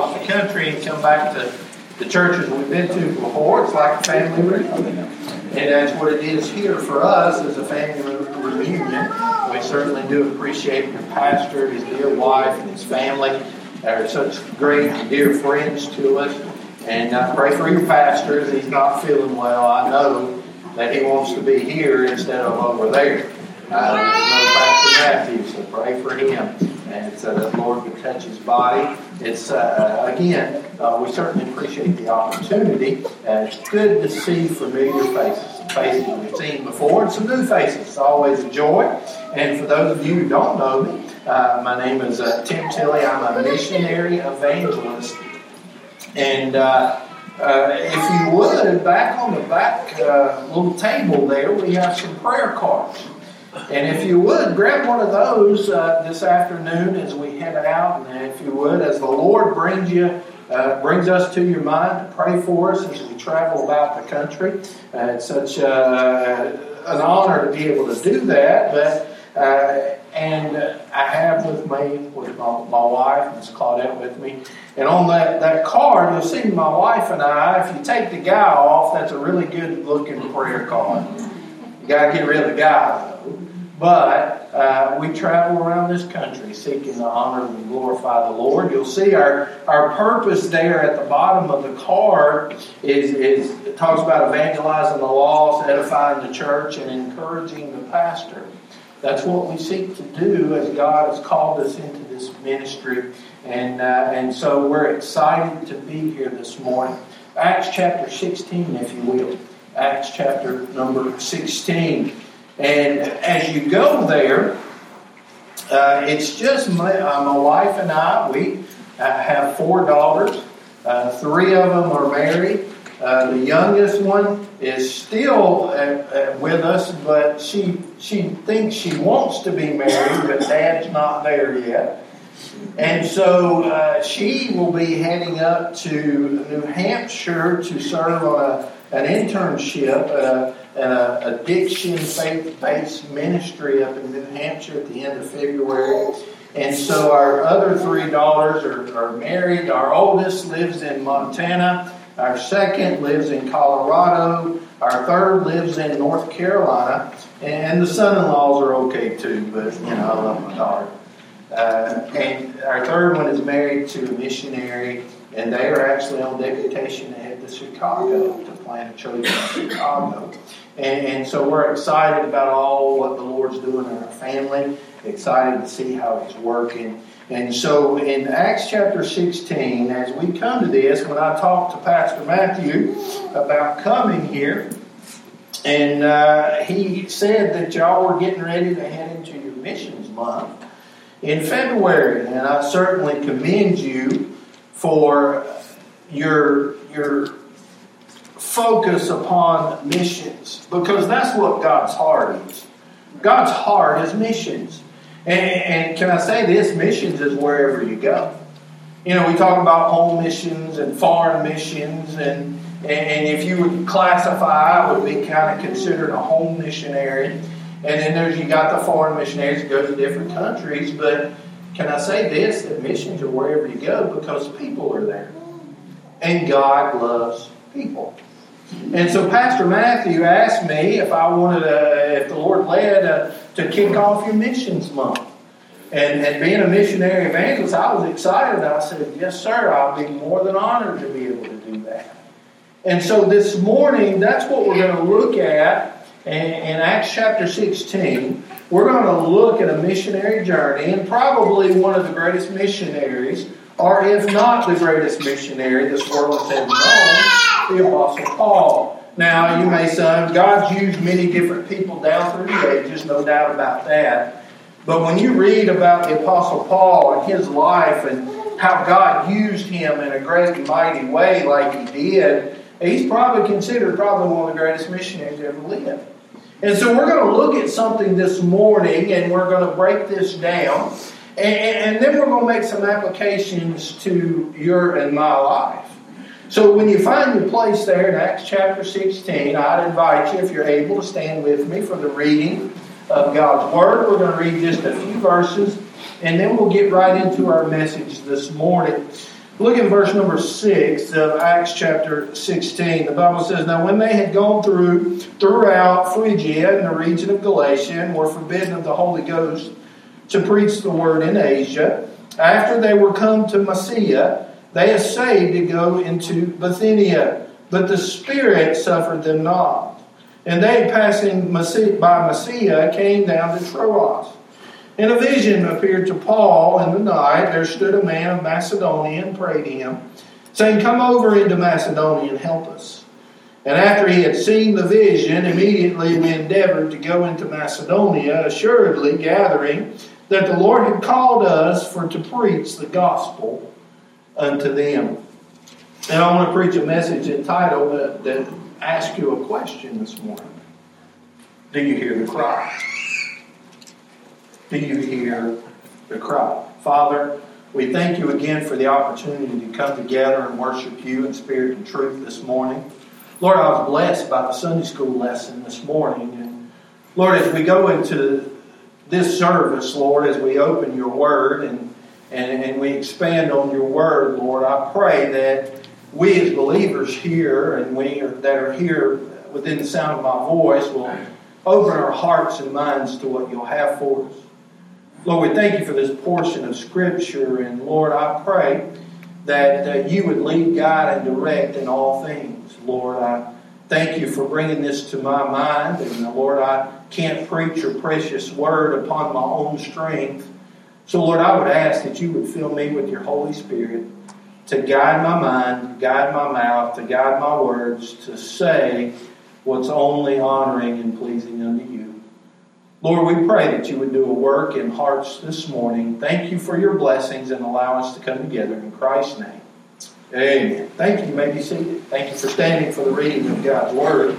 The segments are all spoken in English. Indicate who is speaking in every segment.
Speaker 1: across the country and come back to the churches we've been to before. It's like a family reunion. And that's what it is here for us as a family reunion. We certainly do appreciate your pastor, his dear wife, and his family. They're such great and dear friends to us. And I pray for your pastor as he's not feeling well. I know that he wants to be here instead of over there. I know Pastor Matthew, so pray for him. And so that Lord would touch his body. It's, uh, again, uh, we certainly appreciate the opportunity. Uh, it's good to see familiar faces, faces we've seen before, and some new faces. It's always a joy. And for those of you who don't know me, uh, my name is uh, Tim Tilley. I'm a missionary evangelist. And uh, uh, if you would, back on the back uh, little table there, we have some prayer cards. And if you would, grab one of those uh, this afternoon as we head out. And if you would, as the Lord brings you, uh, brings us to your mind pray for us as we travel about the country. Uh, it's such uh, an honor to be able to do that. But uh, and I have with me with my, my wife, Miss Claudette, with me. And on that, that card, you'll see my wife and I. If you take the guy off, that's a really good looking prayer card. You got to get rid of the guy. But uh, we travel around this country seeking to honor and glorify the Lord. You'll see our, our purpose there at the bottom of the card is, is it talks about evangelizing the lost, edifying the church, and encouraging the pastor. That's what we seek to do as God has called us into this ministry. And, uh, and so we're excited to be here this morning. Acts chapter 16, if you will. Acts chapter number 16. And as you go there, uh, it's just my, uh, my wife and I. We uh, have four daughters. Uh, three of them are married. Uh, the youngest one is still with us, but she she thinks she wants to be married, but Dad's not there yet. And so uh, she will be heading up to New Hampshire to serve on a, an internship at a addiction faith-based ministry up in New Hampshire at the end of February. And so our other three daughters are, are married. Our oldest lives in Montana. Our second lives in Colorado. Our third lives in North Carolina. And the son in laws are okay too, but, you know, I love my daughter. Uh, and our third one is married to a missionary, and they are actually on deputation to head to Chicago to plant a church in Chicago. And, and, so we're excited about all what the Lord's doing in our family, excited to see how He's working. And so in Acts chapter 16, as we come to this, when I talked to Pastor Matthew about coming here, and uh, he said that y'all were getting ready to head into your missions month in February. And I certainly commend you for your, your focus upon missions because that's what God's heart is. God's heart is missions. And, and can I say this? Missions is wherever you go. You know, we talk about home missions and foreign missions, and, and if you would classify, I would be kind of considered a home missionary. And then there's you got the foreign missionaries go to different countries. But can I say this? That missions are wherever you go because people are there. And God loves people. And so Pastor Matthew asked me if I wanted, if the Lord led, uh, to kick off your missions month. And, and being a missionary evangelist, I was excited. I said, Yes, sir, I'll be more than honored to be able to do that. And so this morning, that's what we're going to look at in, in Acts chapter 16. We're going to look at a missionary journey and probably one of the greatest missionaries, or if not the greatest missionary this world has ever known, the Apostle Paul. Now, you may say, God's used many different people down through the ages, no doubt about that. But when you read about the Apostle Paul and his life and how God used him in a great and mighty way, like he did, he's probably considered probably one of the greatest missionaries to ever lived. And so we're going to look at something this morning and we're going to break this down. And, and then we're going to make some applications to your and my life. So when you find your place there in Acts chapter 16, I'd invite you, if you're able, to stand with me for the reading of God's Word. We're going to read just a few verses, and then we'll get right into our message this morning. Look at verse number 6 of Acts chapter 16. The Bible says, Now when they had gone through throughout Phrygia and the region of Galatia and were forbidden of the Holy Ghost to preach the word in Asia, after they were come to Mysia, they essayed to go into Bithynia, but the Spirit suffered them not. And they, passing by Mysia, came down to Troas. And a vision appeared to Paul in the night. There stood a man of Macedonia and prayed him, saying, Come over into Macedonia and help us. And after he had seen the vision, immediately we endeavored to go into Macedonia, assuredly gathering that the Lord had called us for to preach the gospel unto them. And I want to preach a message entitled that, that ask you a question this morning. Do you hear the cry? do you hear the cry? Father, we thank you again for the opportunity to come together and worship you in spirit and truth this morning. Lord, I was blessed by the Sunday school lesson this morning. And Lord, as we go into this service, Lord, as we open your word and, and, and we expand on your word, Lord, I pray that we as believers here and we are, that are here within the sound of my voice will open our hearts and minds to what you'll have for us. Lord, we thank you for this portion of Scripture, and Lord, I pray that uh, you would lead, guide, and direct in all things. Lord, I thank you for bringing this to my mind, and Lord, I can't preach your precious word upon my own strength. So, Lord, I would ask that you would fill me with your Holy Spirit to guide my mind, guide my mouth, to guide my words, to say what's only honoring and pleasing unto you. Lord, we pray that you would do a work in hearts this morning. Thank you for your blessings and allow us to come together in Christ's name. Amen. Thank you. You may be seated. Thank you for standing for the reading of God's Word.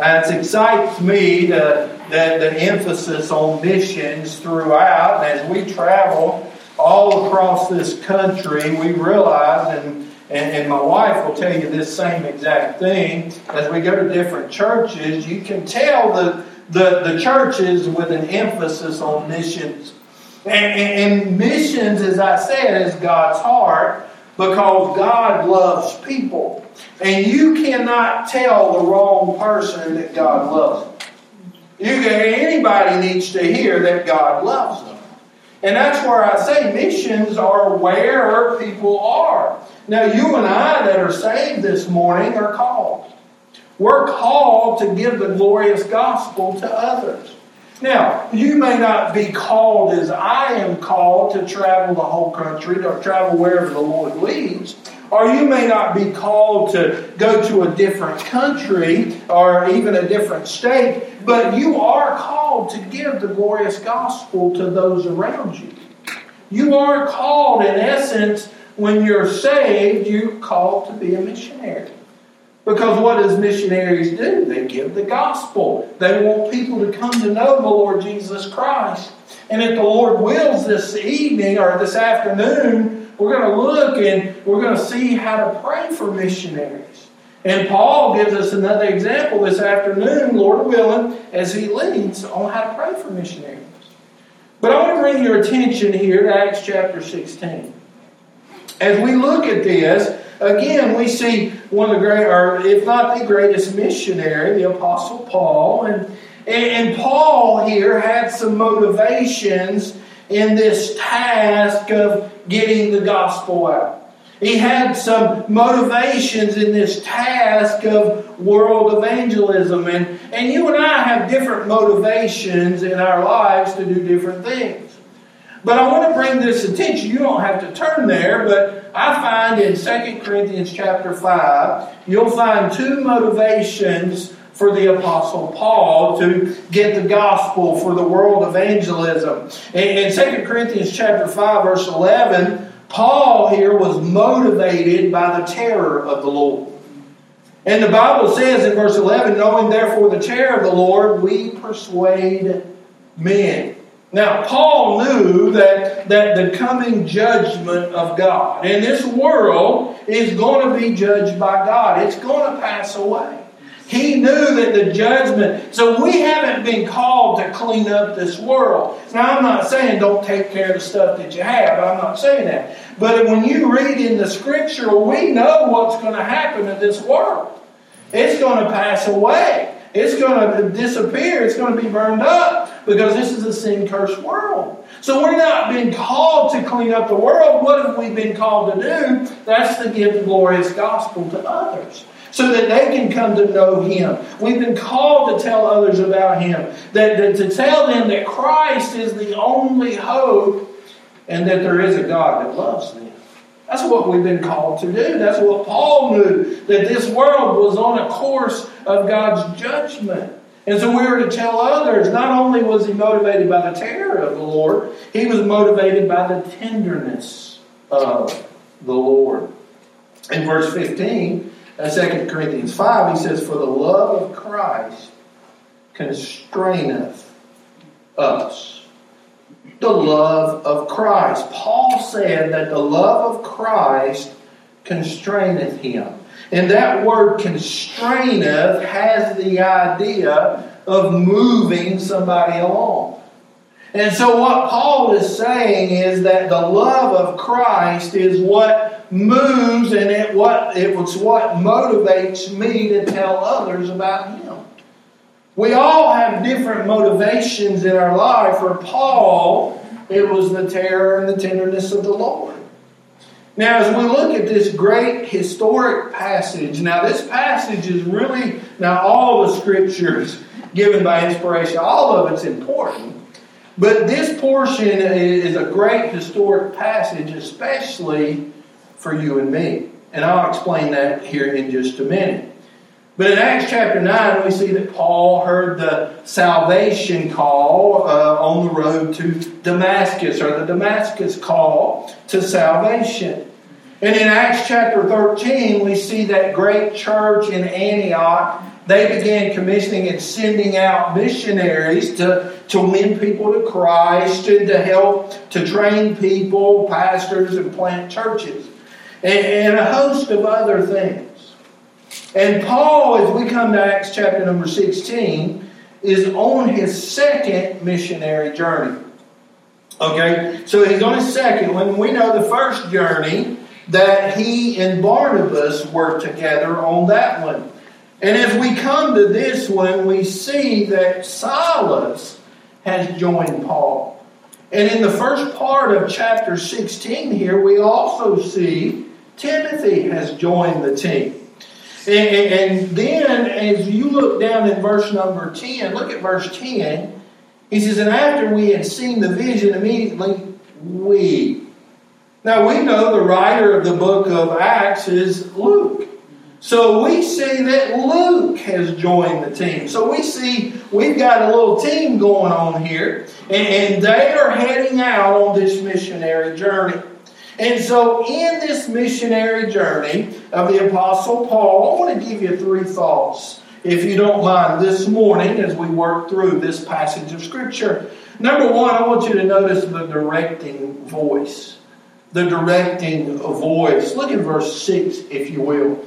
Speaker 1: It excites me the, the, the emphasis on missions throughout. As we travel all across this country, we realize, and, and, and my wife will tell you this same exact thing, as we go to different churches, you can tell the the, the churches with an emphasis on missions. And, and, and missions, as I said, is God's heart because God loves people. And you cannot tell the wrong person that God loves them. You can, anybody needs to hear that God loves them. And that's where I say missions are where people are. Now, you and I that are saved this morning are called. We're called to give the glorious gospel to others. Now, you may not be called as I am called to travel the whole country or travel wherever the Lord leads. Or you may not be called to go to a different country or even a different state, but you are called to give the glorious gospel to those around you. You are called, in essence, when you're saved, you're called to be a missionary. Because what does missionaries do? They give the gospel. They want people to come to know the Lord Jesus Christ. And if the Lord wills this evening or this afternoon, we're going to look and we're going to see how to pray for missionaries. And Paul gives us another example this afternoon, Lord willing, as he leads on how to pray for missionaries. But I want to bring your attention here to Acts chapter 16. As we look at this, again, we see one of the great, or if not the greatest missionary, the Apostle Paul. And, and, Paul here had some motivations in this task of getting the gospel out. He had some motivations in this task of world evangelism. And, and you and I have different motivations in our lives to do different things. But I want to bring this attention. You don't have to turn there, but I find in 2 Corinthians chapter 5, you'll find two motivations for the Apostle Paul to get the gospel for the world evangelism. In 2 Corinthians chapter 5, verse 11, Paul here was motivated by the terror of the Lord. And the Bible says in verse 11, knowing therefore the terror of the Lord, we persuade men. Now, Paul knew that, that the coming judgment of God in this world is going to be judged by God. It's going to pass away. He knew that the judgment, so we haven't been called to clean up this world. Now, I'm not saying don't take care of the stuff that you have. I'm not saying that. But when you read in the scripture, we know what's going to happen to this world. It's going to pass away. It's going to disappear. It's going to be burned up because this is a sin cursed world. So we're not being called to clean up the world. What have we been called to do? That's to give the glorious gospel to others so that they can come to know Him. We've been called to tell others about Him, that, that, to tell them that Christ is the only hope and that there is a God that loves them. That's what we've been called to do. That's what Paul knew, that this world was on a course of God's judgment. And so we were to tell others, not only was he motivated by the terror of the Lord, he was motivated by the tenderness of the Lord. In verse 15, uh, in 2 Corinthians 5, he says, For the love of Christ constraineth us. The love of Christ. Paul said that the love of Christ constraineth him. And that word constraineth has the idea of moving somebody along. And so, what Paul is saying is that the love of Christ is what moves and it what what motivates me to tell others about Him. We all have different motivations in our life. For Paul, it was the terror and the tenderness of the Lord. Now, as we look at this great historic passage, now this passage is really, now all the scriptures given by inspiration, all of it's important. But this portion is a great historic passage, especially for you and me. And I'll explain that here in just a minute. But in Acts chapter 9, we see that Paul heard the salvation call uh, on the road to Damascus, or the Damascus call to salvation. And in Acts chapter 13, we see that great church in Antioch they began commissioning and sending out missionaries to, to win people to Christ and to help to train people, pastors, and plant churches, and, and a host of other things. And Paul, as we come to Acts chapter number 16, is on his second missionary journey. Okay, so he's on his second one. We know the first journey that he and Barnabas were together on that one. And as we come to this one, we see that Silas has joined Paul. And in the first part of chapter 16 here, we also see Timothy has joined the team. And, then, as you look down in verse number 10, look at verse 10. He says, And after we had seen the vision, immediately we. Now, we know the writer of the book of Acts is Luke. So we see that Luke has joined the team. So we see we've got a little team going on here, and, and they are heading out on this missionary journey. And so, in this missionary journey of the Apostle Paul, I want to give you three thoughts, if you don't mind, this morning as we work through this passage of Scripture. Number one, I want you to notice the directing voice. The directing voice. Look at verse 6, if you will.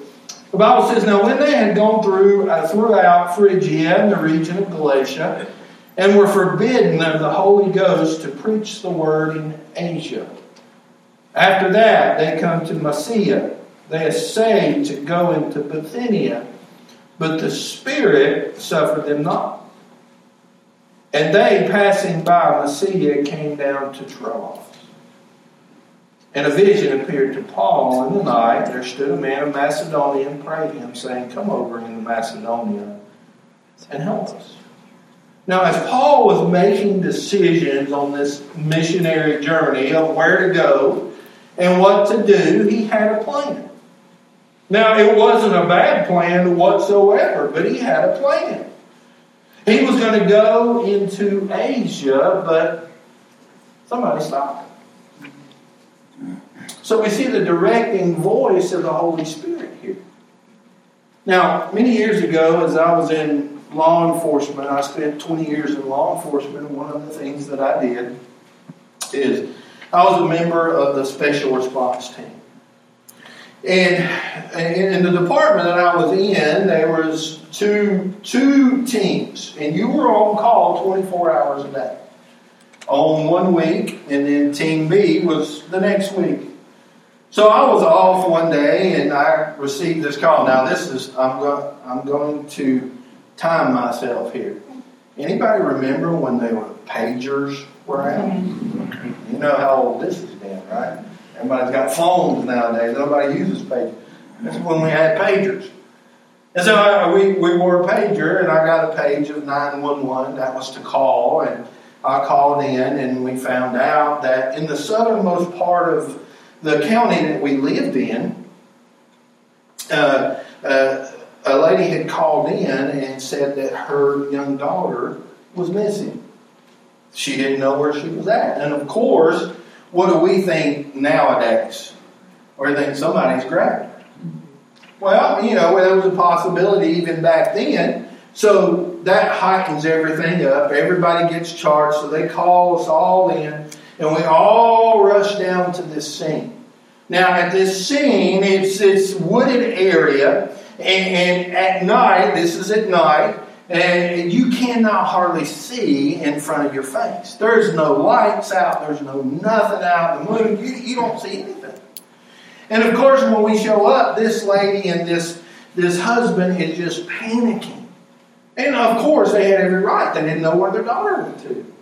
Speaker 1: The Bible says, Now when they had gone through uh, throughout Phrygia and the region of Galatia, and were forbidden of the Holy Ghost to preach the word in Asia. After that, they come to Mysia. They essayed to go into Bithynia, but the Spirit suffered them not. And they, passing by Mysia, came down to Troas. And a vision appeared to Paul in the night. There stood a man of Macedonia and prayed him, saying, Come over into Macedonia and help us. Now, as Paul was making decisions on this missionary journey of where to go and what to do, he had a plan. Now, it wasn't a bad plan whatsoever, but he had a plan. He was going to go into Asia, but somebody stopped him. So we see the directing voice of the Holy Spirit here. Now, many years ago, as I was in law enforcement, I spent 20 years in law enforcement, and one of the things that I did is I was a member of the special response team. And in the department that I was in, there was two two teams, and you were on call 24 hours a day. On one week, and then Team B was the next week. So I was off one day, and I received this call. Now this is I'm going I'm going to time myself here. Anybody remember when they were pagers were out? You know how old this has been, right? Everybody's got phones nowadays. Nobody uses pagers. That's when we had pagers. And so I, we, we wore a pager, and I got a page of 911. That was to call, and I called in, and we found out that in the southernmost part of the county that we lived in, uh, uh, a lady had called in and said that her young daughter was missing. She didn't know where she was at. And of course, what do we think nowadays? We think somebody's grabbed her. Well, you know, there was a possibility even back then. So that heightens everything up. Everybody gets charged, so they call us all in, and we all rush down to this scene. Now, at this scene, it's this wooded area, and, and at night, this is at night, and you cannot hardly see in front of your face. There's no lights out, there's no nothing out, the moon, you, you don't see anything. And of course, when we show up, this lady and this, this husband is just panicking. And of course, they had every right. They didn't know where their daughter went to.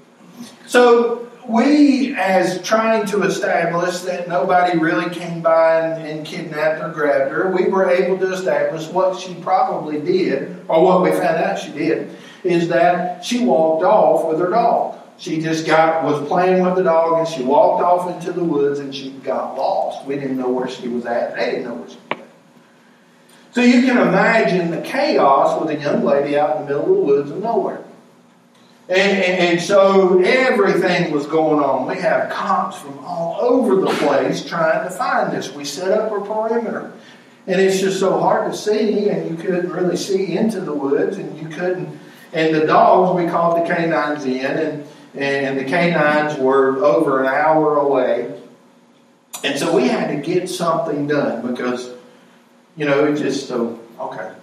Speaker 1: So we, as trying to establish that nobody really came by and, and, kidnapped or grabbed her, we were able to establish what she probably did, or what we found out she did, is that she walked off with her dog. She just got was playing with the dog and she walked off into the woods and she got lost. We didn't know where she was at. They didn't know where she was at. So you can imagine the chaos with a young lady out in the middle of the woods of nowhere. And, and, and, so everything was going on. We have cops from all over the place trying to find this. We set up a perimeter. And it's just so hard to see, and you couldn't really see into the woods, and you couldn't. And the dogs, we called the canines in, and and the canines were over an hour away. And so we had to get something done because, you know, it just so, okay.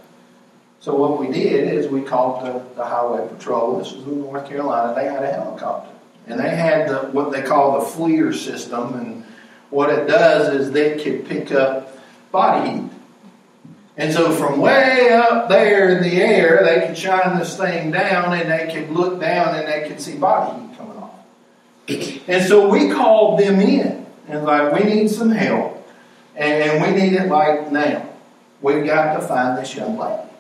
Speaker 1: So what we did is we called the, the highway patrol. This was in North Carolina. They had a helicopter. And they had the, what they call the FLIR system. And what it does is they can pick up body heat. And so from way up there in the air, they could shine this thing down and they could look down and they could see body heat coming off. And so we called them in and like, we need some help. And we need it like now. We've got to find this young lady.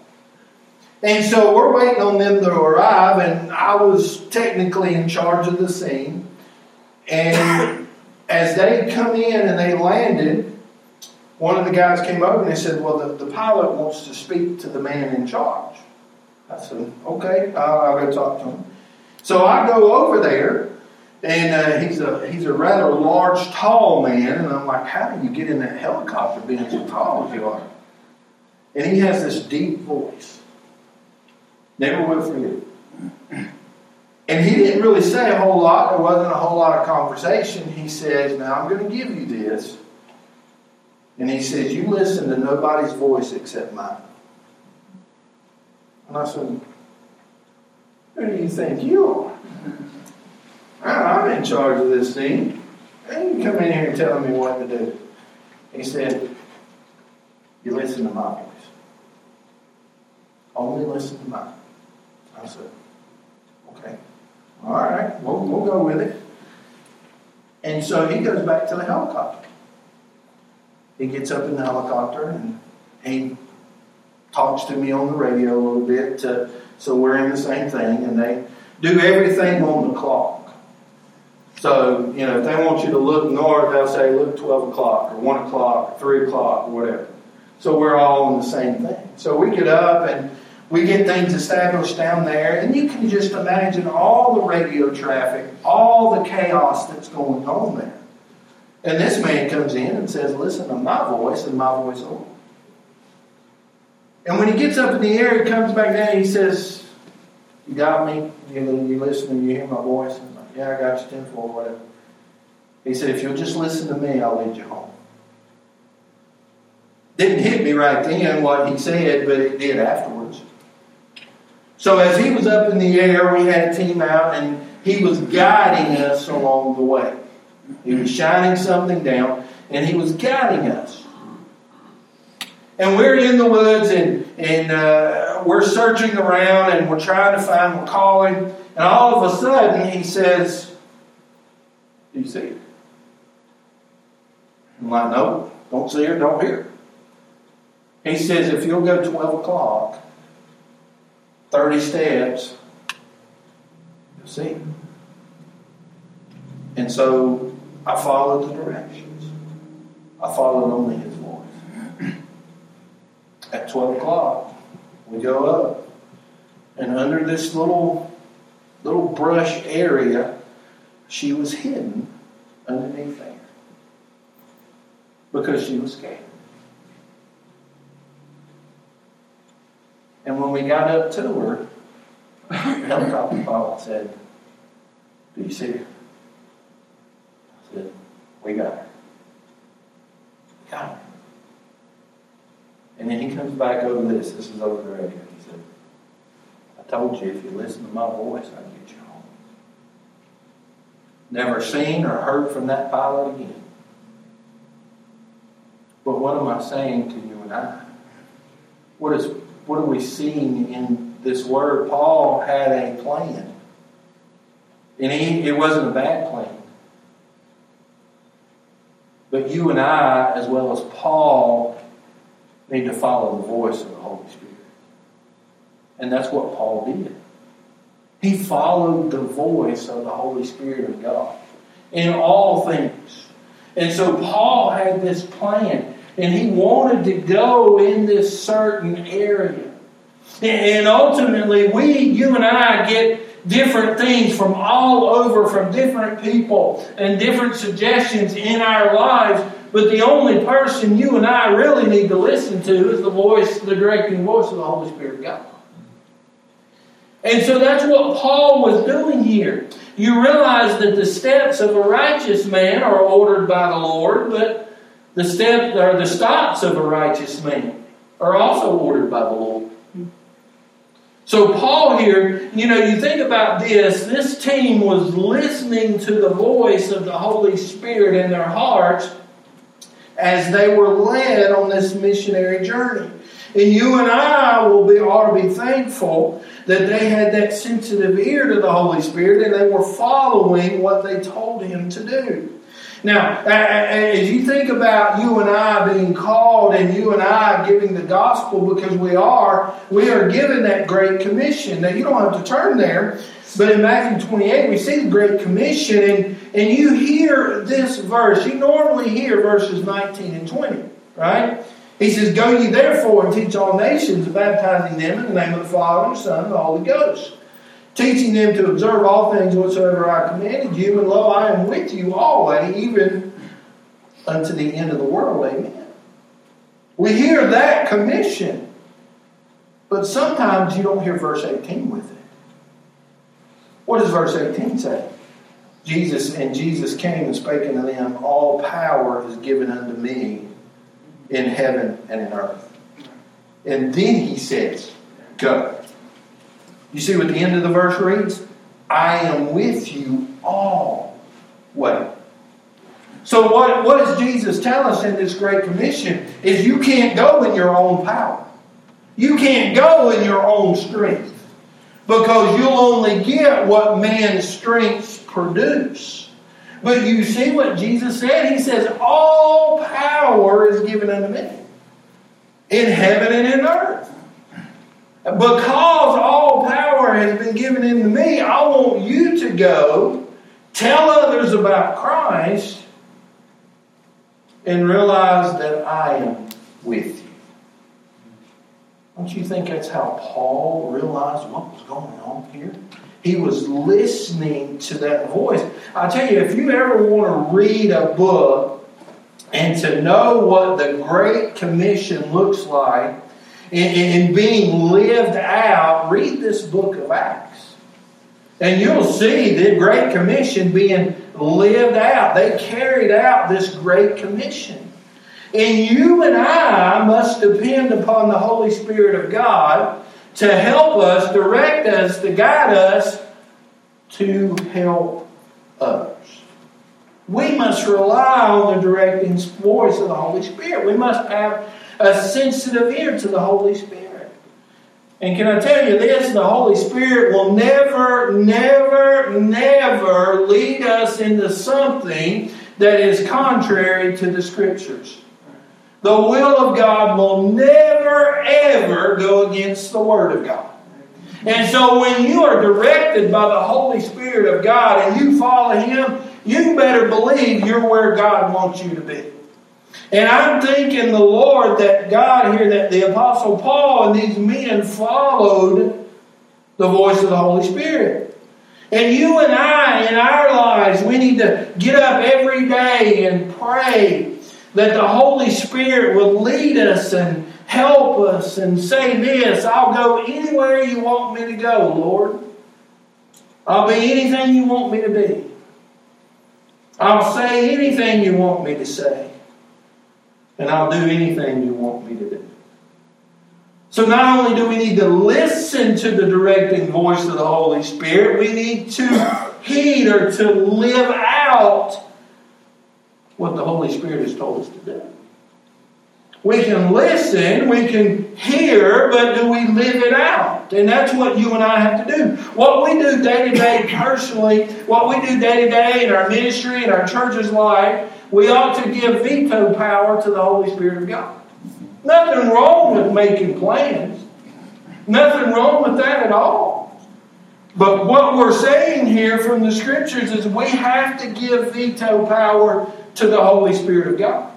Speaker 1: And so we're waiting on them to arrive, and I was technically in charge of the scene. And as they come in and they landed, one of the guys came over and they said, Well, the, the pilot wants to speak to the man in charge. I said, Okay, I'll, I'll go talk to him. So I go over there, and uh, he's, a, he's a rather large, tall man, and I'm like, How do you get in that helicopter being so tall as you are? And he has this deep voice. Never will forget. And he didn't really say a whole lot. There wasn't a whole lot of conversation. He says, Now I'm going to give you this. And he says, You listen to nobody's voice except mine. And I said, Who do you think you are? I'm in charge of this thing. And you come in here and telling me what to do. He said, You listen to my voice. Only listen to mine. I said, Okay. All right, we'll, we'll go with it. And so he goes back to the helicopter he gets up in the helicopter and he talks to me on the radio a little bit. To, so we're in the same thing, and they do everything on the clock. So, you know, if they want you to look north, they'll say, look 12 o'clock, or 1 o'clock, or 3 o'clock, or whatever. So we're all on the same thing. So we get up and we get things established down there, and you can just imagine all the radio traffic, all the chaos that's going on there. And this man comes in and says, Listen to my voice and my voice only. And when he gets up in the air, he comes back down he says, You got me? You, listen and you hear my voice? Like, Yeah, I got you 10 4, whatever. He said, If you'll just listen to me, I'll lead you home. Didn't hit me right then what he said, but it did afterwards. So as he was up in the air, we had a team out, and he was guiding us along the way. He was shining something down, and he was guiding us. And we're in the woods, and, and uh, we're searching around, and we're trying to find, we're calling, and all of a sudden he says, Do you see it? I'm like, No, don't see her, don't hear. He says, If you'll go 12 o'clock, 30 steps, you'll see. And so I followed the directions. I followed only his voice. At 12 o'clock, we go up. And under this little little brush area, she was hidden underneath there. Because she was scared. And when we got up to her, the helicopter pilot said, Do you see her? I said, We got her. We got her. And then he comes back over this. This is over the radio. He said, I told you if you listen to my voice, I'd get you home. Never seen or heard from that pilot again. But what am I saying to you and I? What is what are we seeing in this word? Paul had a plan. And he, it wasn't a bad plan. But you and I, as well as Paul, need to follow the voice of the Holy Spirit. And that's what Paul did. He followed the voice of the Holy Spirit of God in all things. And so Paul had this plan. And he wanted to go in this certain area. And ultimately, we, you and I, get different things from all over, from different people, and different suggestions in our lives. But the only person you and I really need to listen to is the voice, the directing voice of the Holy Spirit of God. And so that's what Paul was doing here. You realize that the steps of a righteous man are ordered by the Lord, but the steps or the stops of a righteous man are also ordered by the Lord. So Paul here, you know, you think about this, this team was listening to the voice of the Holy Spirit in their hearts as they were led on this missionary journey. And you and I will be ought to be thankful that they had that sensitive ear to the Holy Spirit and they were following what they told him to do. Now, as you think about you and I being called and you and I giving the gospel because we are, we are given that Great Commission. Now, you don't have to turn there, but in Matthew 28, we see the Great Commission, and, and you hear this verse. You normally hear verses 19 and 20, right? He says, Go ye therefore and teach all nations, baptizing them in the name of the Father, and the Son, and the Holy Ghost teaching them to observe all things whatsoever I commanded you, and lo, I am with you always, even unto the end of the world. Amen. We hear that commission, but sometimes you don't hear verse 18 with it. What does verse 18 say? Jesus and Jesus came and spake unto them, All power is given unto me in heaven and in earth. And then he says, Go. You see what the end of the verse reads? I am with you all way. So what, what does Jesus tell us in this Great Commission is you can't go in your own power. You can't go in your own strength. Because you'll only get what man's strengths produce. But you see what Jesus said? He says, All power is given unto me in heaven and in earth. Because all power has been given into me, I want you to go tell others about Christ and realize that I am with you. Don't you think that's how Paul realized what was going on here? He was listening to that voice. I tell you, if you ever want to read a book and to know what the Great Commission looks like, in, being lived out, read this book of Acts. And you'll see the Great Commission being lived out. They carried out this Great Commission. And you and I must depend upon the Holy Spirit of God to help us, direct us, to guide us to help others. We must rely on the directing voice of the Holy Spirit. We must have a sensitive ear to the Holy Spirit. And can I tell you this? The Holy Spirit will never, never, never lead us into something that is contrary to the Scriptures. The will of God will never, ever go against the Word of God. And so when you are directed by the Holy Spirit of God and you follow Him, you better believe you're where God wants you to be. And I'm thinking the Lord that God here, that the Apostle Paul and these men followed the voice of the Holy Spirit. And you and I, in our lives, we need to get up every day and pray that the Holy Spirit will lead us and help us and say this I'll go anywhere you want me to go, Lord. I'll be anything you want me to be. I'll say anything you want me to say. And I'll do anything you want me to do. So not only do we need to listen to the directing voice of the Holy Spirit, we need to heed or to live out what the Holy Spirit has told us to do. We can listen, we can hear, but do we live it out? And that's what you and I have to do. What we do day to day personally, what we do day to day in our ministry, in our church's life, we ought to give veto power to the Holy Spirit of God. Nothing wrong with making plans. Nothing wrong with that at all. But what we're saying here from the scriptures is we have to give veto power to the Holy Spirit of God.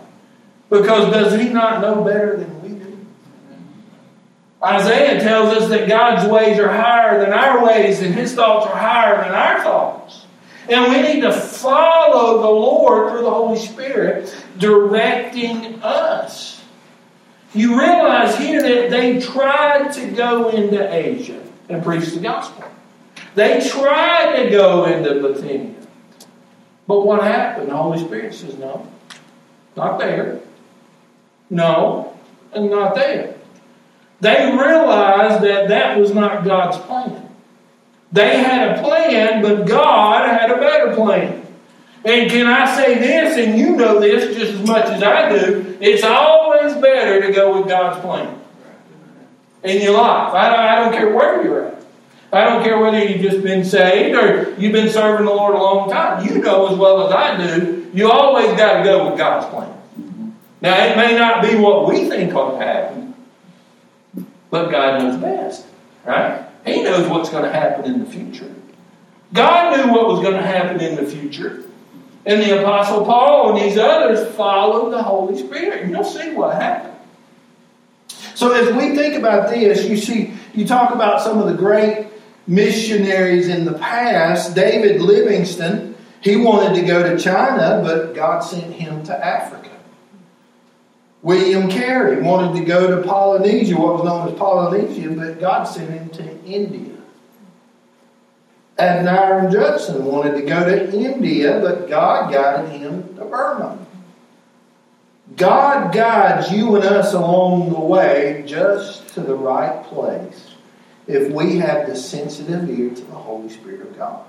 Speaker 1: Because does he not know better than we do? Isaiah tells us that God's ways are higher than our ways and his thoughts are higher than our thoughts. And we need to follow the Lord through the Holy Spirit directing us. You realize here that they tried to go into Asia and preach the gospel. They tried to go into Bithynia. But what happened? The Holy Spirit says, no, not there. No, and not there. They realized that that was not God's plan. They had a plan, but God had a better plan. And can I say this, and you know this just as much as I do, it's always better to go with God's plan in your life. I don't, I don't care where you're at. I don't care whether you've just been saved or you've been serving the Lord a long time. You know as well as I do, you always got to go with God's plan. Now, it may not be what we think ought to happen, but God knows best, right? He knows what's going to happen in the future. God knew what was going to happen in the future. And the Apostle Paul and these others followed the Holy Spirit. You'll see what happened. So as we think about this, you see, you talk about some of the great missionaries in the past. David Livingstone, he wanted to go to China, but God sent him to Africa. William Carey wanted to go to Polynesia, what was known as Polynesia, but God sent him to India. Adoniram Judson wanted to go to India, but God guided him to Burma. God guides you and us along the way just to the right place if we have the sensitive ear to the Holy Spirit of God.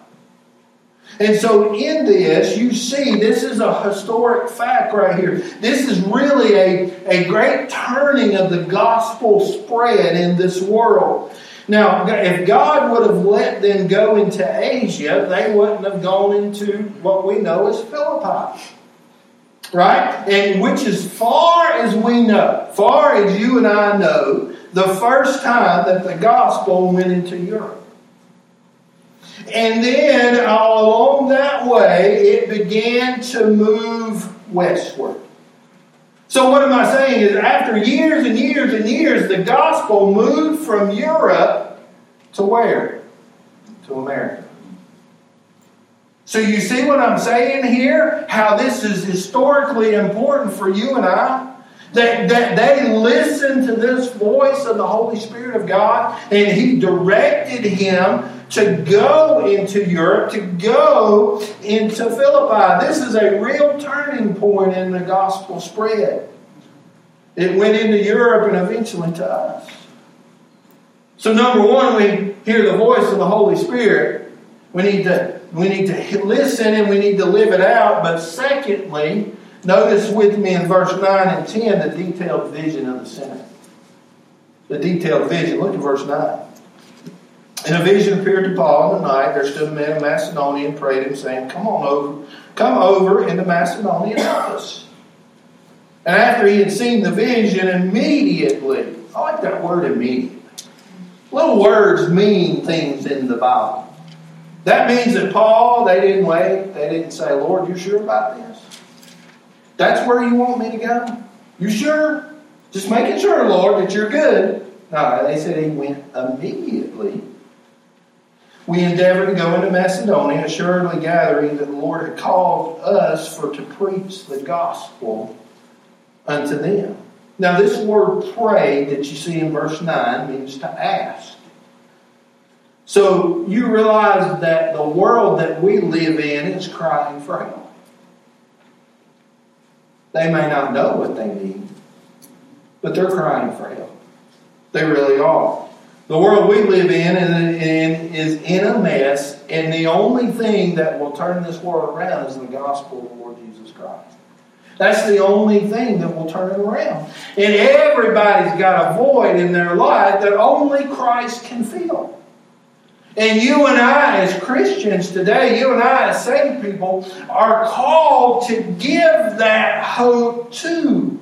Speaker 1: And so, in this, you see, this is a historic fact right here. This is really a, a great turning of the gospel spread in this world. Now, if God would have let them go into Asia, they wouldn't have gone into what we know as Philippi. Right? And which, as far as we know, far as you and I know, the first time that the gospel went into Europe. And then along that way, it began to move westward. So, what am I saying is, after years and years and years, the gospel moved from Europe to where? To America. So, you see what I'm saying here? How this is historically important for you and I? That, that they listened to this voice of the Holy Spirit of God, and He directed him to go into Europe, to go into Philippi. This is a real turning point in the gospel spread. It went into Europe and eventually to us. So number one, we hear the voice of the Holy Spirit. We need to we need to listen and we need to live it out. But secondly, notice with me in verse 9 and 10 the detailed vision of the sinner. The detailed vision. Look at verse 9. And a vision appeared to Paul in the night. There stood a man of Macedonia and prayed him, saying, Come on over, come over into Macedonia and us. And after he had seen the vision, immediately, I like that word immediately. Little words mean things in the Bible. That means that Paul, they didn't wait. They didn't say, Lord, you sure about this? That's where you want me to go? You sure? Just making sure, Lord, that you're good. No, they said he went immediately we endeavored to go into Macedonia, assuredly gathering that the Lord had called us for to preach the gospel unto them. Now, this word pray that you see in verse 9 means to ask. So you realize that the world that we live in is crying for help. They may not know what they need, but they're crying for help. They really are. The world we live in is in a mess, and the only thing that will turn this world around is the gospel of the Lord Jesus Christ. That's the only thing that will turn it around. And everybody's got a void in their life that only Christ can fill. And you and I, as Christians today, you and I, as saved people, are called to give that hope to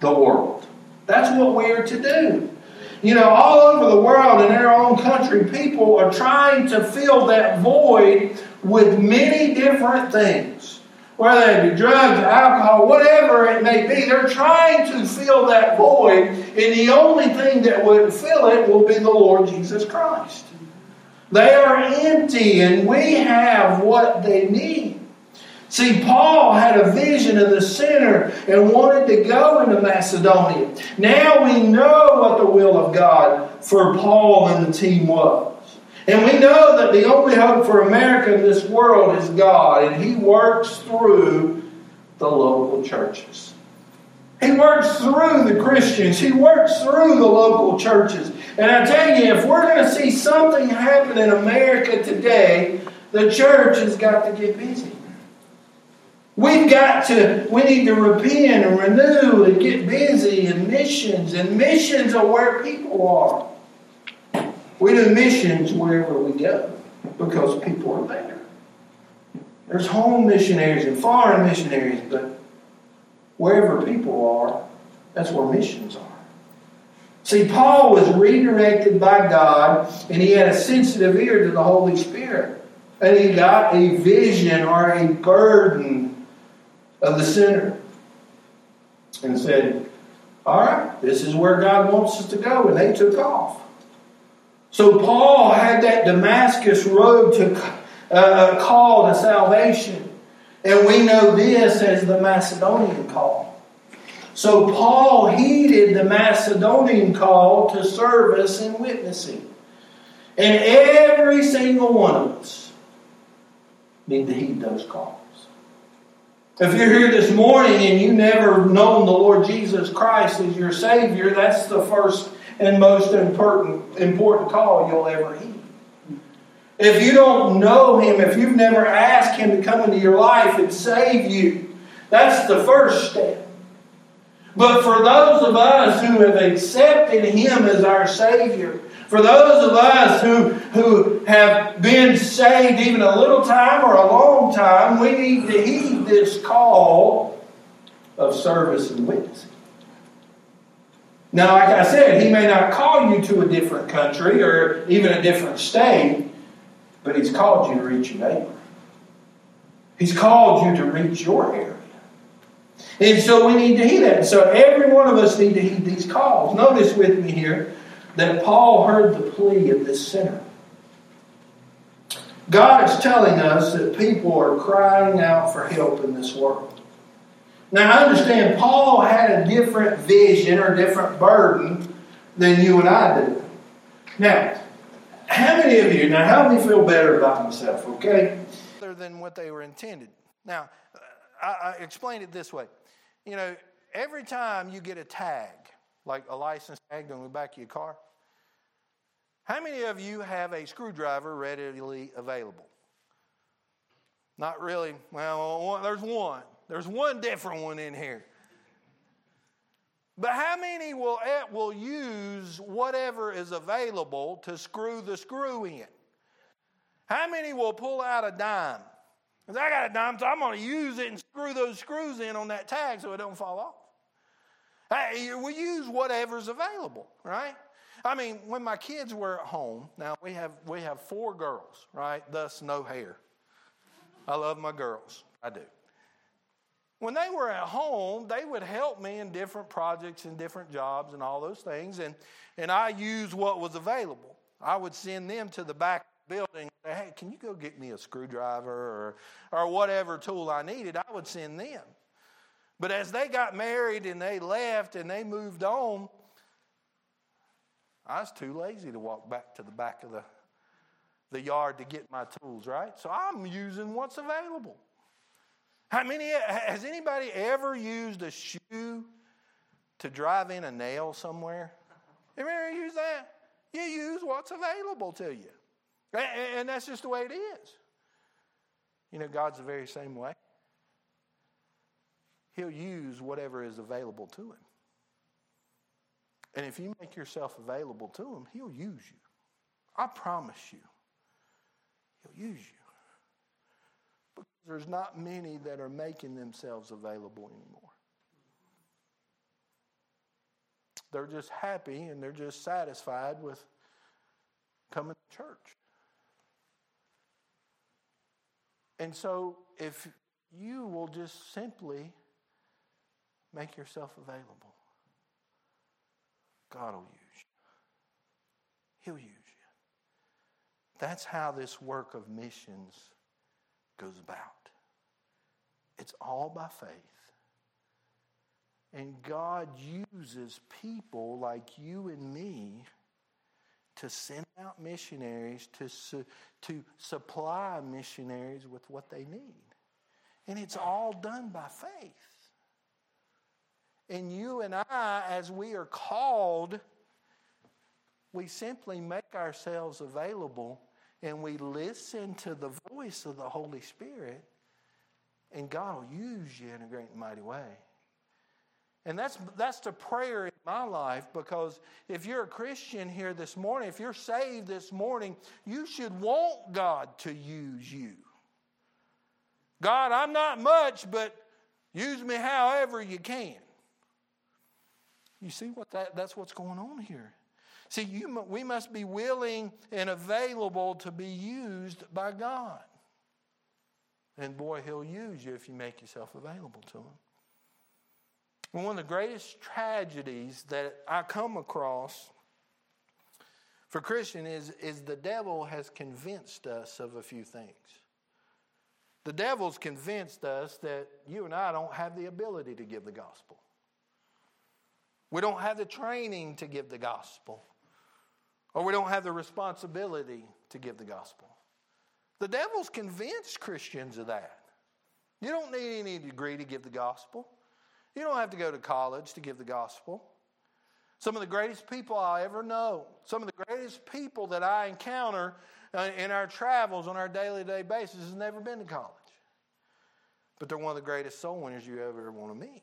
Speaker 1: the world. That's what we are to do. You know, all over the world in our own country, people are trying to fill that void with many different things. Whether it be drugs, alcohol, whatever it may be, they're trying to fill that void, and the only thing that would fill it will be the Lord Jesus Christ. They are empty, and we have what they need. See, Paul had a vision of the sinner and wanted to go into Macedonia. Now we know what the will of God for Paul and the team was. And we know that the only hope for America in this world is God, and He works through the local churches. He works through the Christians. He works through the local churches. And I tell you, if we're going to see something happen in America today, the church has got to get busy. We've got to, we need to repent and renew and get busy in missions. And missions are where people are. We do missions wherever we go because people are there. There's home missionaries and foreign missionaries, but wherever people are, that's where missions are. See, Paul was redirected by God, and he had a sensitive ear to the Holy Spirit. And he got a vision or a burden of the sinner and said, All right, this is where God wants us to go. And they took off. So Paul had that Damascus road to uh, call to salvation. And we know this as the Macedonian call. So Paul heeded the Macedonian call to service and witnessing. And every single one of us need to heed those calls. If you're here this morning and you never known the Lord Jesus Christ as your Savior, that's the first and most important, important call you'll ever heed. If you don't know Him, if you've never asked Him to come into your life and save you, that's the first step. But for those of us who have accepted Him as our Savior, for those of us who, who have been saved even a little time or a long time, we need to heed this call of service and witnessing. Now, like I said, he may not call you to a different country or even a different state, but he's called you to reach your neighbor. He's called you to reach your area. And so we need to heed that. So every one of us need to heed these calls. Notice with me here that Paul heard the plea of this sinner. God is telling us that people are crying out for help in this world. Now, I understand Paul had a different vision or different burden than you and I do. Now, how many of you, now help me feel better about myself, okay? Than what they were intended. Now, I, I it this way. You know, every time you get a tag, like a license tag on the back of your car, how many of you have a screwdriver readily available? Not really. Well, there's one. There's one different one in here. But how many will, eh, will use whatever is available to screw the screw in? How many will pull out a dime? Because I got a dime, so I'm going to use it and screw those screws in on that tag so it don't fall off. Hey, we use whatever's available, right? I mean, when my kids were at home, now we have we have four girls, right? Thus no hair. I love my girls. I do. When they were at home, they would help me in different projects and different jobs and all those things, and, and I used what was available. I would send them to the back building say, hey, can you go get me a screwdriver or, or whatever tool I needed? I would send them. But as they got married and they left and they moved on, I was too lazy to walk back to the back of the, the yard to get my tools, right? So I'm using what's available. How many has anybody ever used a shoe to drive in a nail somewhere? Have you ever that? You use what's available to you. And that's just the way it is. You know, God's the very same way. He'll use whatever is available to him. And if you make yourself available to him, he'll use you. I promise you. He'll use you. Because there's not many that are making themselves available anymore. They're just happy and they're just satisfied with coming to church. And so, if you will just simply make yourself available, God will use you. He'll use you. That's how this work of missions goes about. It's all by faith. And God uses people like you and me to send out missionaries, to, su- to supply missionaries with what they need. And it's all done by faith. And you and I, as we are called, we simply make ourselves available and we listen to the voice of the Holy Spirit, and God will use you in a great and mighty way. And that's, that's the prayer in my life because if you're a Christian here this morning, if you're saved this morning, you should want God to use you. God, I'm not much, but use me however you can. You see what that, that's what's going on here. See, you, we must be willing and available to be used by God. And boy, He'll use you if you make yourself available to Him. One of the greatest tragedies that I come across for Christian is, is the devil has convinced us of a few things. The devil's convinced us that you and I don't have the ability to give the gospel. We don't have the training to give the gospel. Or we don't have the responsibility to give the gospel. The devil's convinced Christians of that. You don't need any degree to give the gospel. You don't have to go to college to give the gospel. Some of the greatest people I ever know, some of the greatest people that I encounter uh, in our travels on our daily day basis has never been to college. But they're one of the greatest soul winners you ever want to meet.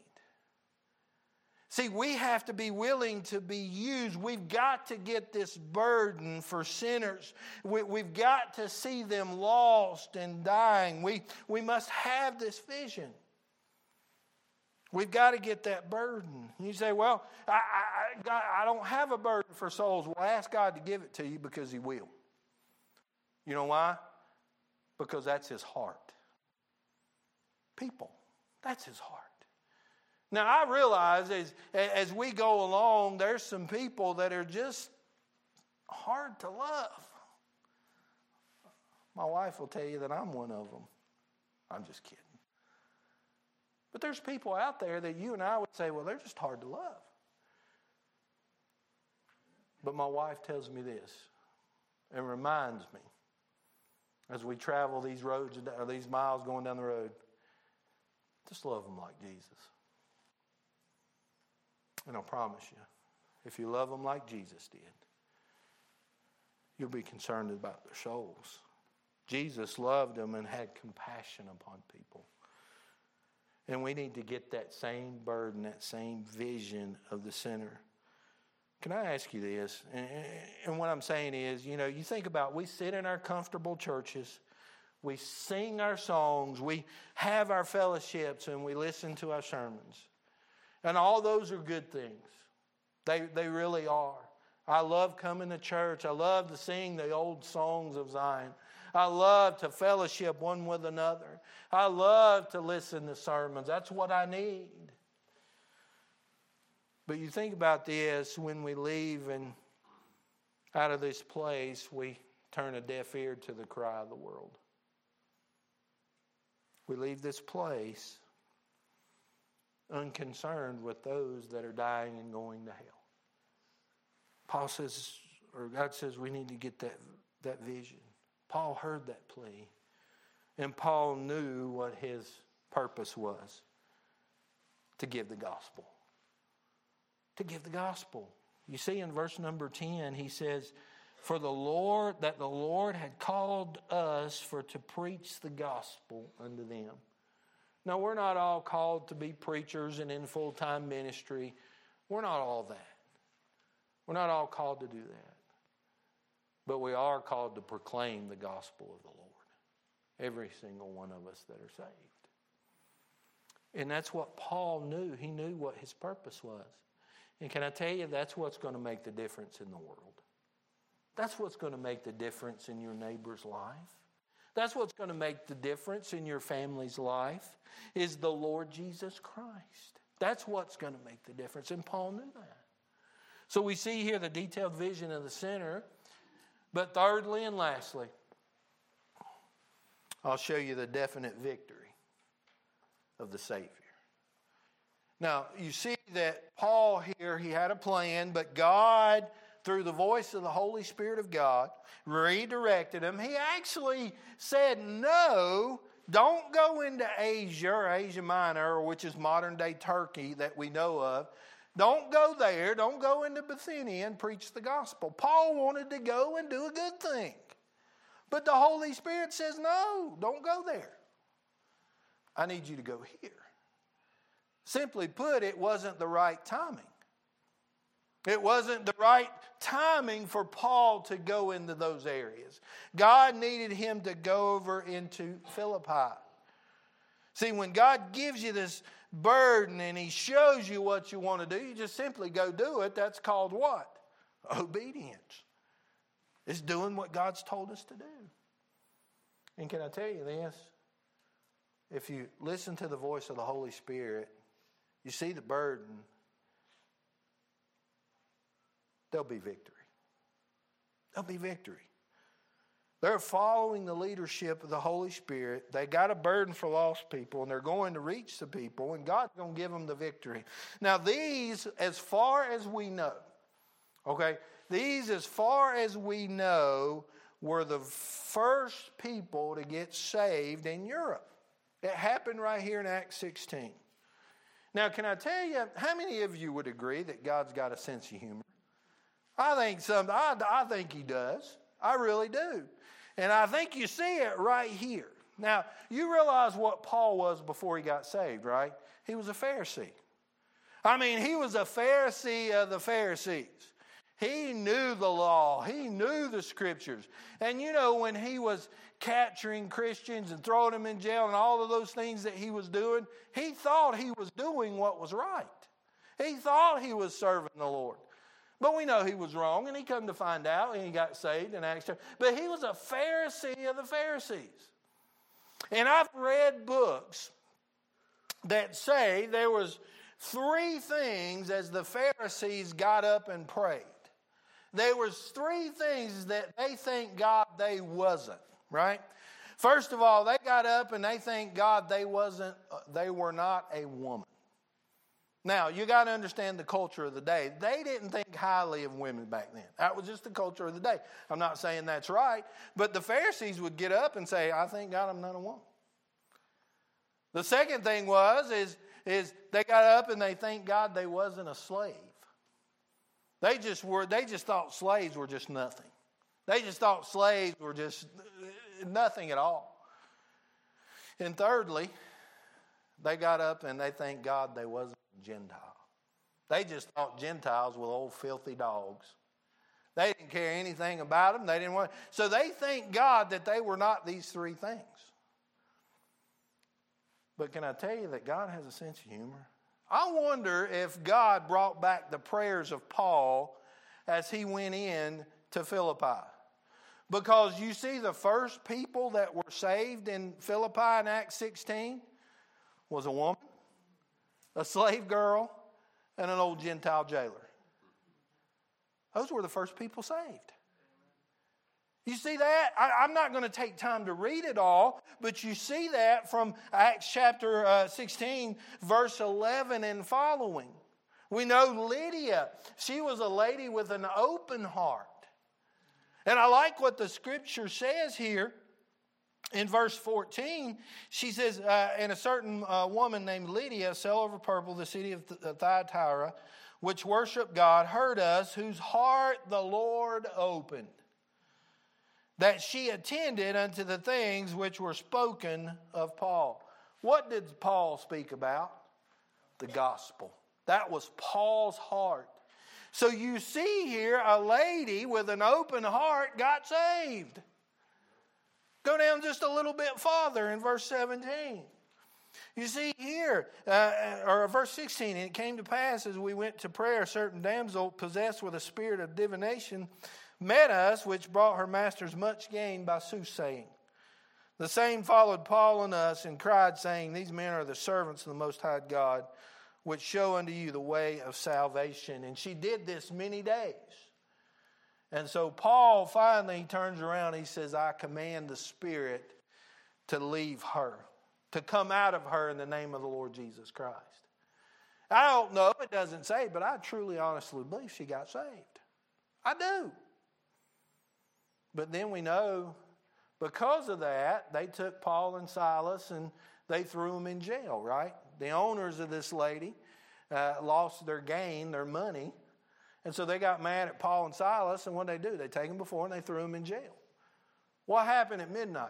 Speaker 1: See, we have to be willing to be used. We've got to get this burden for sinners. We, have got to see them lost and dying. We, we must have this vision. We've got to get that burden. You say, Well, I, I, God, I don't have a burden for souls. Well, ask God to give it to you because He will. You know why? Because that's His heart. People, that's His heart. Now, I realize as, as we go along, there's some people that are just hard to love. My wife will tell you that I'm one of them. I'm just kidding. But there's people out there that you and I would say, well, they're just hard to love. But my wife tells me this and reminds me as we travel these roads or these miles going down the road just love them like Jesus. And I promise you, if you love them like Jesus did, you'll be concerned about their souls. Jesus loved them and had compassion upon people. And we need to get that same burden, that same vision of the sinner. Can I ask you this? And what I'm saying is, you know, you think about we sit in our comfortable churches, we sing our songs, we have our fellowships, and we listen to our sermons. And all those are good things. They, they really are. I love coming to church. I love to sing the old songs of Zion. I love to fellowship one with another. I love to listen to sermons. That's what I need. But you think about this when we leave and out of this place, we turn a deaf ear to the cry of the world. We leave this place unconcerned with those that are dying and going to hell. Paul says, or God says, we need to get that, that vision. Paul heard that plea, and Paul knew what his purpose was to give the gospel. To give the gospel. You see in verse number 10, he says, For the Lord, that the Lord had called us for to preach the gospel unto them. Now, we're not all called to be preachers and in full time ministry. We're not all that. We're not all called to do that. But we are called to proclaim the gospel of the Lord. Every single one of us that are saved. And that's what Paul knew. He knew what his purpose was. And can I tell you, that's what's going to make the difference in the world. That's what's going to make the difference in your neighbor's life. That's what's going to make the difference in your family's life is the Lord Jesus Christ. That's what's going to make the difference. And Paul knew that. So we see here the detailed vision of the sinner. But thirdly and lastly, I'll show you the definite victory of the Savior. Now, you see that Paul here, he had a plan, but God, through the voice of the Holy Spirit of God, redirected him. He actually said, No, don't go into Asia or Asia Minor, which is modern day Turkey that we know of. Don't go there. Don't go into Bithynia and preach the gospel. Paul wanted to go and do a good thing. But the Holy Spirit says, no, don't go there. I need you to go here. Simply put, it wasn't the right timing. It wasn't the right timing for Paul to go into those areas. God needed him to go over into Philippi. See, when God gives you this burden and He shows you what you want to do, you just simply go do it. That's called what? Obedience. It's doing what God's told us to do. And can I tell you this? If you listen to the voice of the Holy Spirit, you see the burden, there'll be victory. There'll be victory. They're following the leadership of the Holy Spirit. They got a burden for lost people, and they're going to reach the people, and God's going to give them the victory. Now, these, as far as we know, okay, these, as far as we know, were the first people to get saved in Europe. It happened right here in Acts 16. Now, can I tell you, how many of you would agree that God's got a sense of humor? I think some, I, I think He does. I really do. And I think you see it right here. Now, you realize what Paul was before he got saved, right? He was a Pharisee. I mean, he was a Pharisee of the Pharisees. He knew the law, he knew the scriptures. And you know, when he was capturing Christians and throwing them in jail and all of those things that he was doing, he thought he was doing what was right. He thought he was serving the Lord. But we know he was wrong, and he come to find out, and he got saved in Acts. But he was a Pharisee of the Pharisees. And I've read books that say there was three things as the Pharisees got up and prayed. There was three things that they think God they wasn't, right? First of all, they got up and they think God they wasn't uh, they were not a woman. Now, you got to understand the culture of the day. They didn't think highly of women back then. That was just the culture of the day. I'm not saying that's right, but the Pharisees would get up and say, I thank God I'm not a woman. The second thing was is is they got up and they thanked God they wasn't a slave. They just were, they just thought slaves were just nothing. They just thought slaves were just uh, nothing at all. And thirdly, they got up and they thanked God they wasn't Gentile. They just thought Gentiles were old filthy dogs. They didn't care anything about them. They didn't want. So they thank God that they were not these three things. But can I tell you that God has a sense of humor? I wonder if God brought back the prayers of Paul as he went in to Philippi. Because you see, the first people that were saved in Philippi in Acts 16 was a woman, a slave girl, and an old Gentile jailer. Those were the first people saved. You see that? I, am not going to take time to read it all, but you see that from Acts chapter uh, 16, verse 11 and following. We know Lydia, she was a lady with an open heart. And I like what the scripture says here in verse 14, she says, uh, And a certain uh, woman named Lydia, seller of purple, the city of Th- Thyatira, which worshiped God, heard us, whose heart the Lord opened, that she attended unto the things which were spoken of Paul. What did Paul speak about? The gospel. That was Paul's heart. So you see here a lady with an open heart got saved. Go down just a little bit farther in verse 17. You see here, uh, or verse 16, and it came to pass as we went to prayer, a certain damsel possessed with a spirit of divination met us, which brought her masters much gain by soothsaying. The same followed Paul and us and cried, saying, These men are the servants of the Most High God, which show unto you the way of salvation. And she did this many days. And so Paul finally turns around. He says, I command the Spirit to leave her, to come out of her in the name of the Lord Jesus Christ. I don't know, it doesn't say, but I truly, honestly believe she got saved. I do. But then we know because of that, they took Paul and Silas and they threw them in jail, right? The owners of this lady uh, lost their gain, their money, and so they got mad at Paul and Silas, and what they do? They take them before and they threw them in jail. What happened at midnight?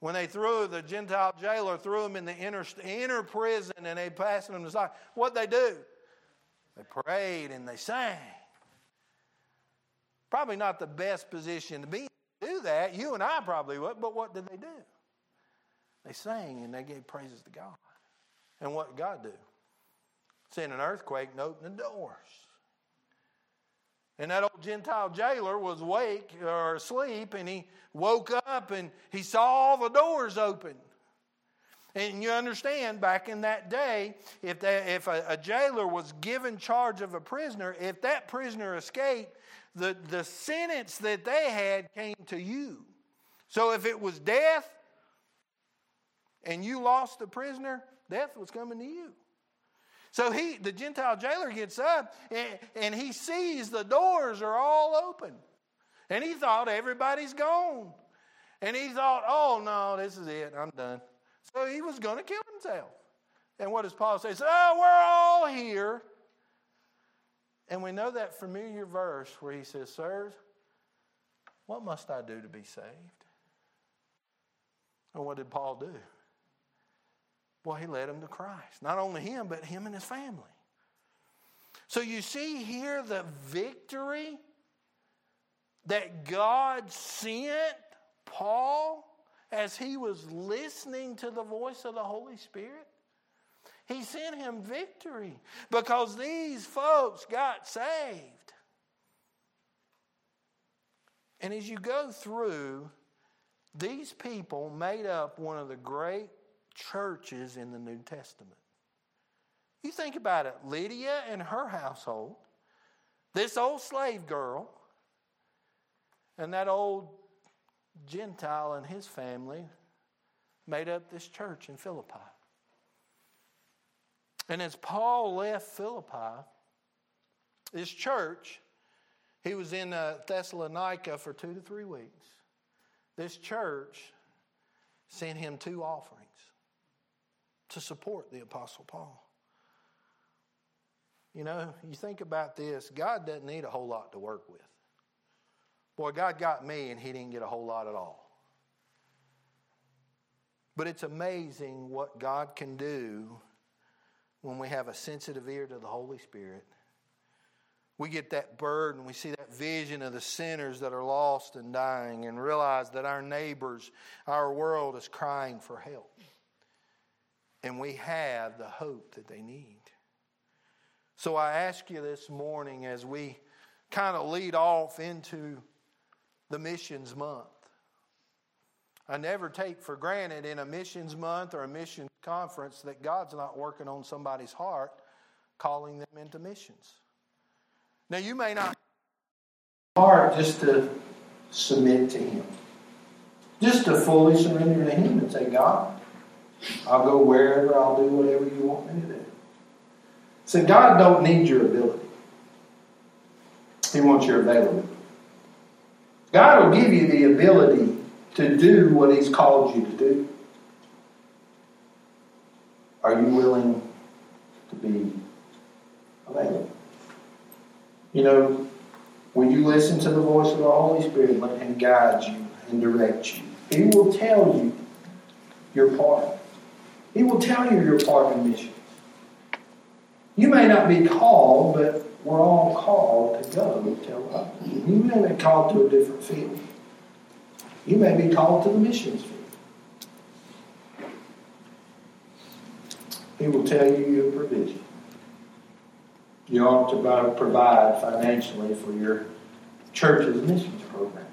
Speaker 1: When they threw the Gentile jailer, threw them in the inner, inner prison and they passed them to side. What'd they do? They prayed and they sang. Probably not the best position to be to do that. You and I probably would, but what did they do? They sang and they gave praises to God. And what did God do? Send an earthquake and open the doors. And that old Gentile jailer was awake or asleep, and he woke up and he saw all the doors open. And you understand, back in that day, if, they, if a, a, jailer was given charge of a prisoner, if that prisoner escaped, the, the sentence that they had came to you. So if it was death and you lost the prisoner, death was coming to you. So he, the Gentile jailer gets up and, and he sees the doors are all open. And he thought everybody's gone. And he thought, oh no, this is it, I'm done. So he was going to kill himself. And what does Paul say? He says, oh, we're all here. And we know that familiar verse where he says, Sirs, what must I do to be saved? And what did Paul do? Well, he led him to Christ. Not only him, but him and his family. So you see here the victory that God sent Paul as he was listening to the voice of the Holy Spirit. He sent him victory because these folks got saved. And as you go through, these people made up one of the great churches in the New Testament. You think about it Lydia and her household, this old slave girl, and that old Gentile and his family made up this church in Philippi. And as Paul left Philippi, this church, he was in uh, Thessalonica for two to three weeks. This church sent him two offerings
Speaker 2: to support the Apostle Paul. You know, you think about this God doesn't need a whole lot to work with. Boy, God got me and He didn't get a whole lot at all. But it's amazing what God can do when we have a sensitive ear to the Holy Spirit. We get that burden, we see that vision of the sinners that are lost and dying, and realize that our neighbors, our world is crying for help. And we have the hope that they need. So I ask you this morning as we kind of lead off into the missions month. I never take for granted in a missions month or a missions conference that God's not working on somebody's heart, calling them into missions. Now, you may not
Speaker 1: heart just to submit to Him, just to fully surrender to Him and say, God, I'll go wherever, I'll do whatever you want me to do. So God don't need your ability. He wants your availability. God will give you the ability to do what He's called you to do. Are you willing to be available? You know, when you listen to the voice of the Holy Spirit, let Him guide you and direct you. He will tell you your part. He will tell you your part in mission. You may not be called, but we're all called to go tell others. You may be called to a different field. You may be called to the missions field. He will tell you your provision. You ought to provide financially for your church's missions program.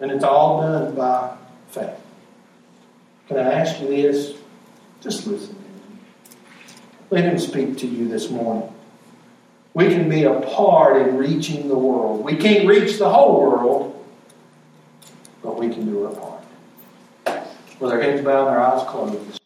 Speaker 1: And it's all done by faith. Can I ask you this? Just listen. Let him speak to you this morning. We can be a part in reaching the world. We can't reach the whole world, but we can do our part. With our heads bowed and our eyes closed.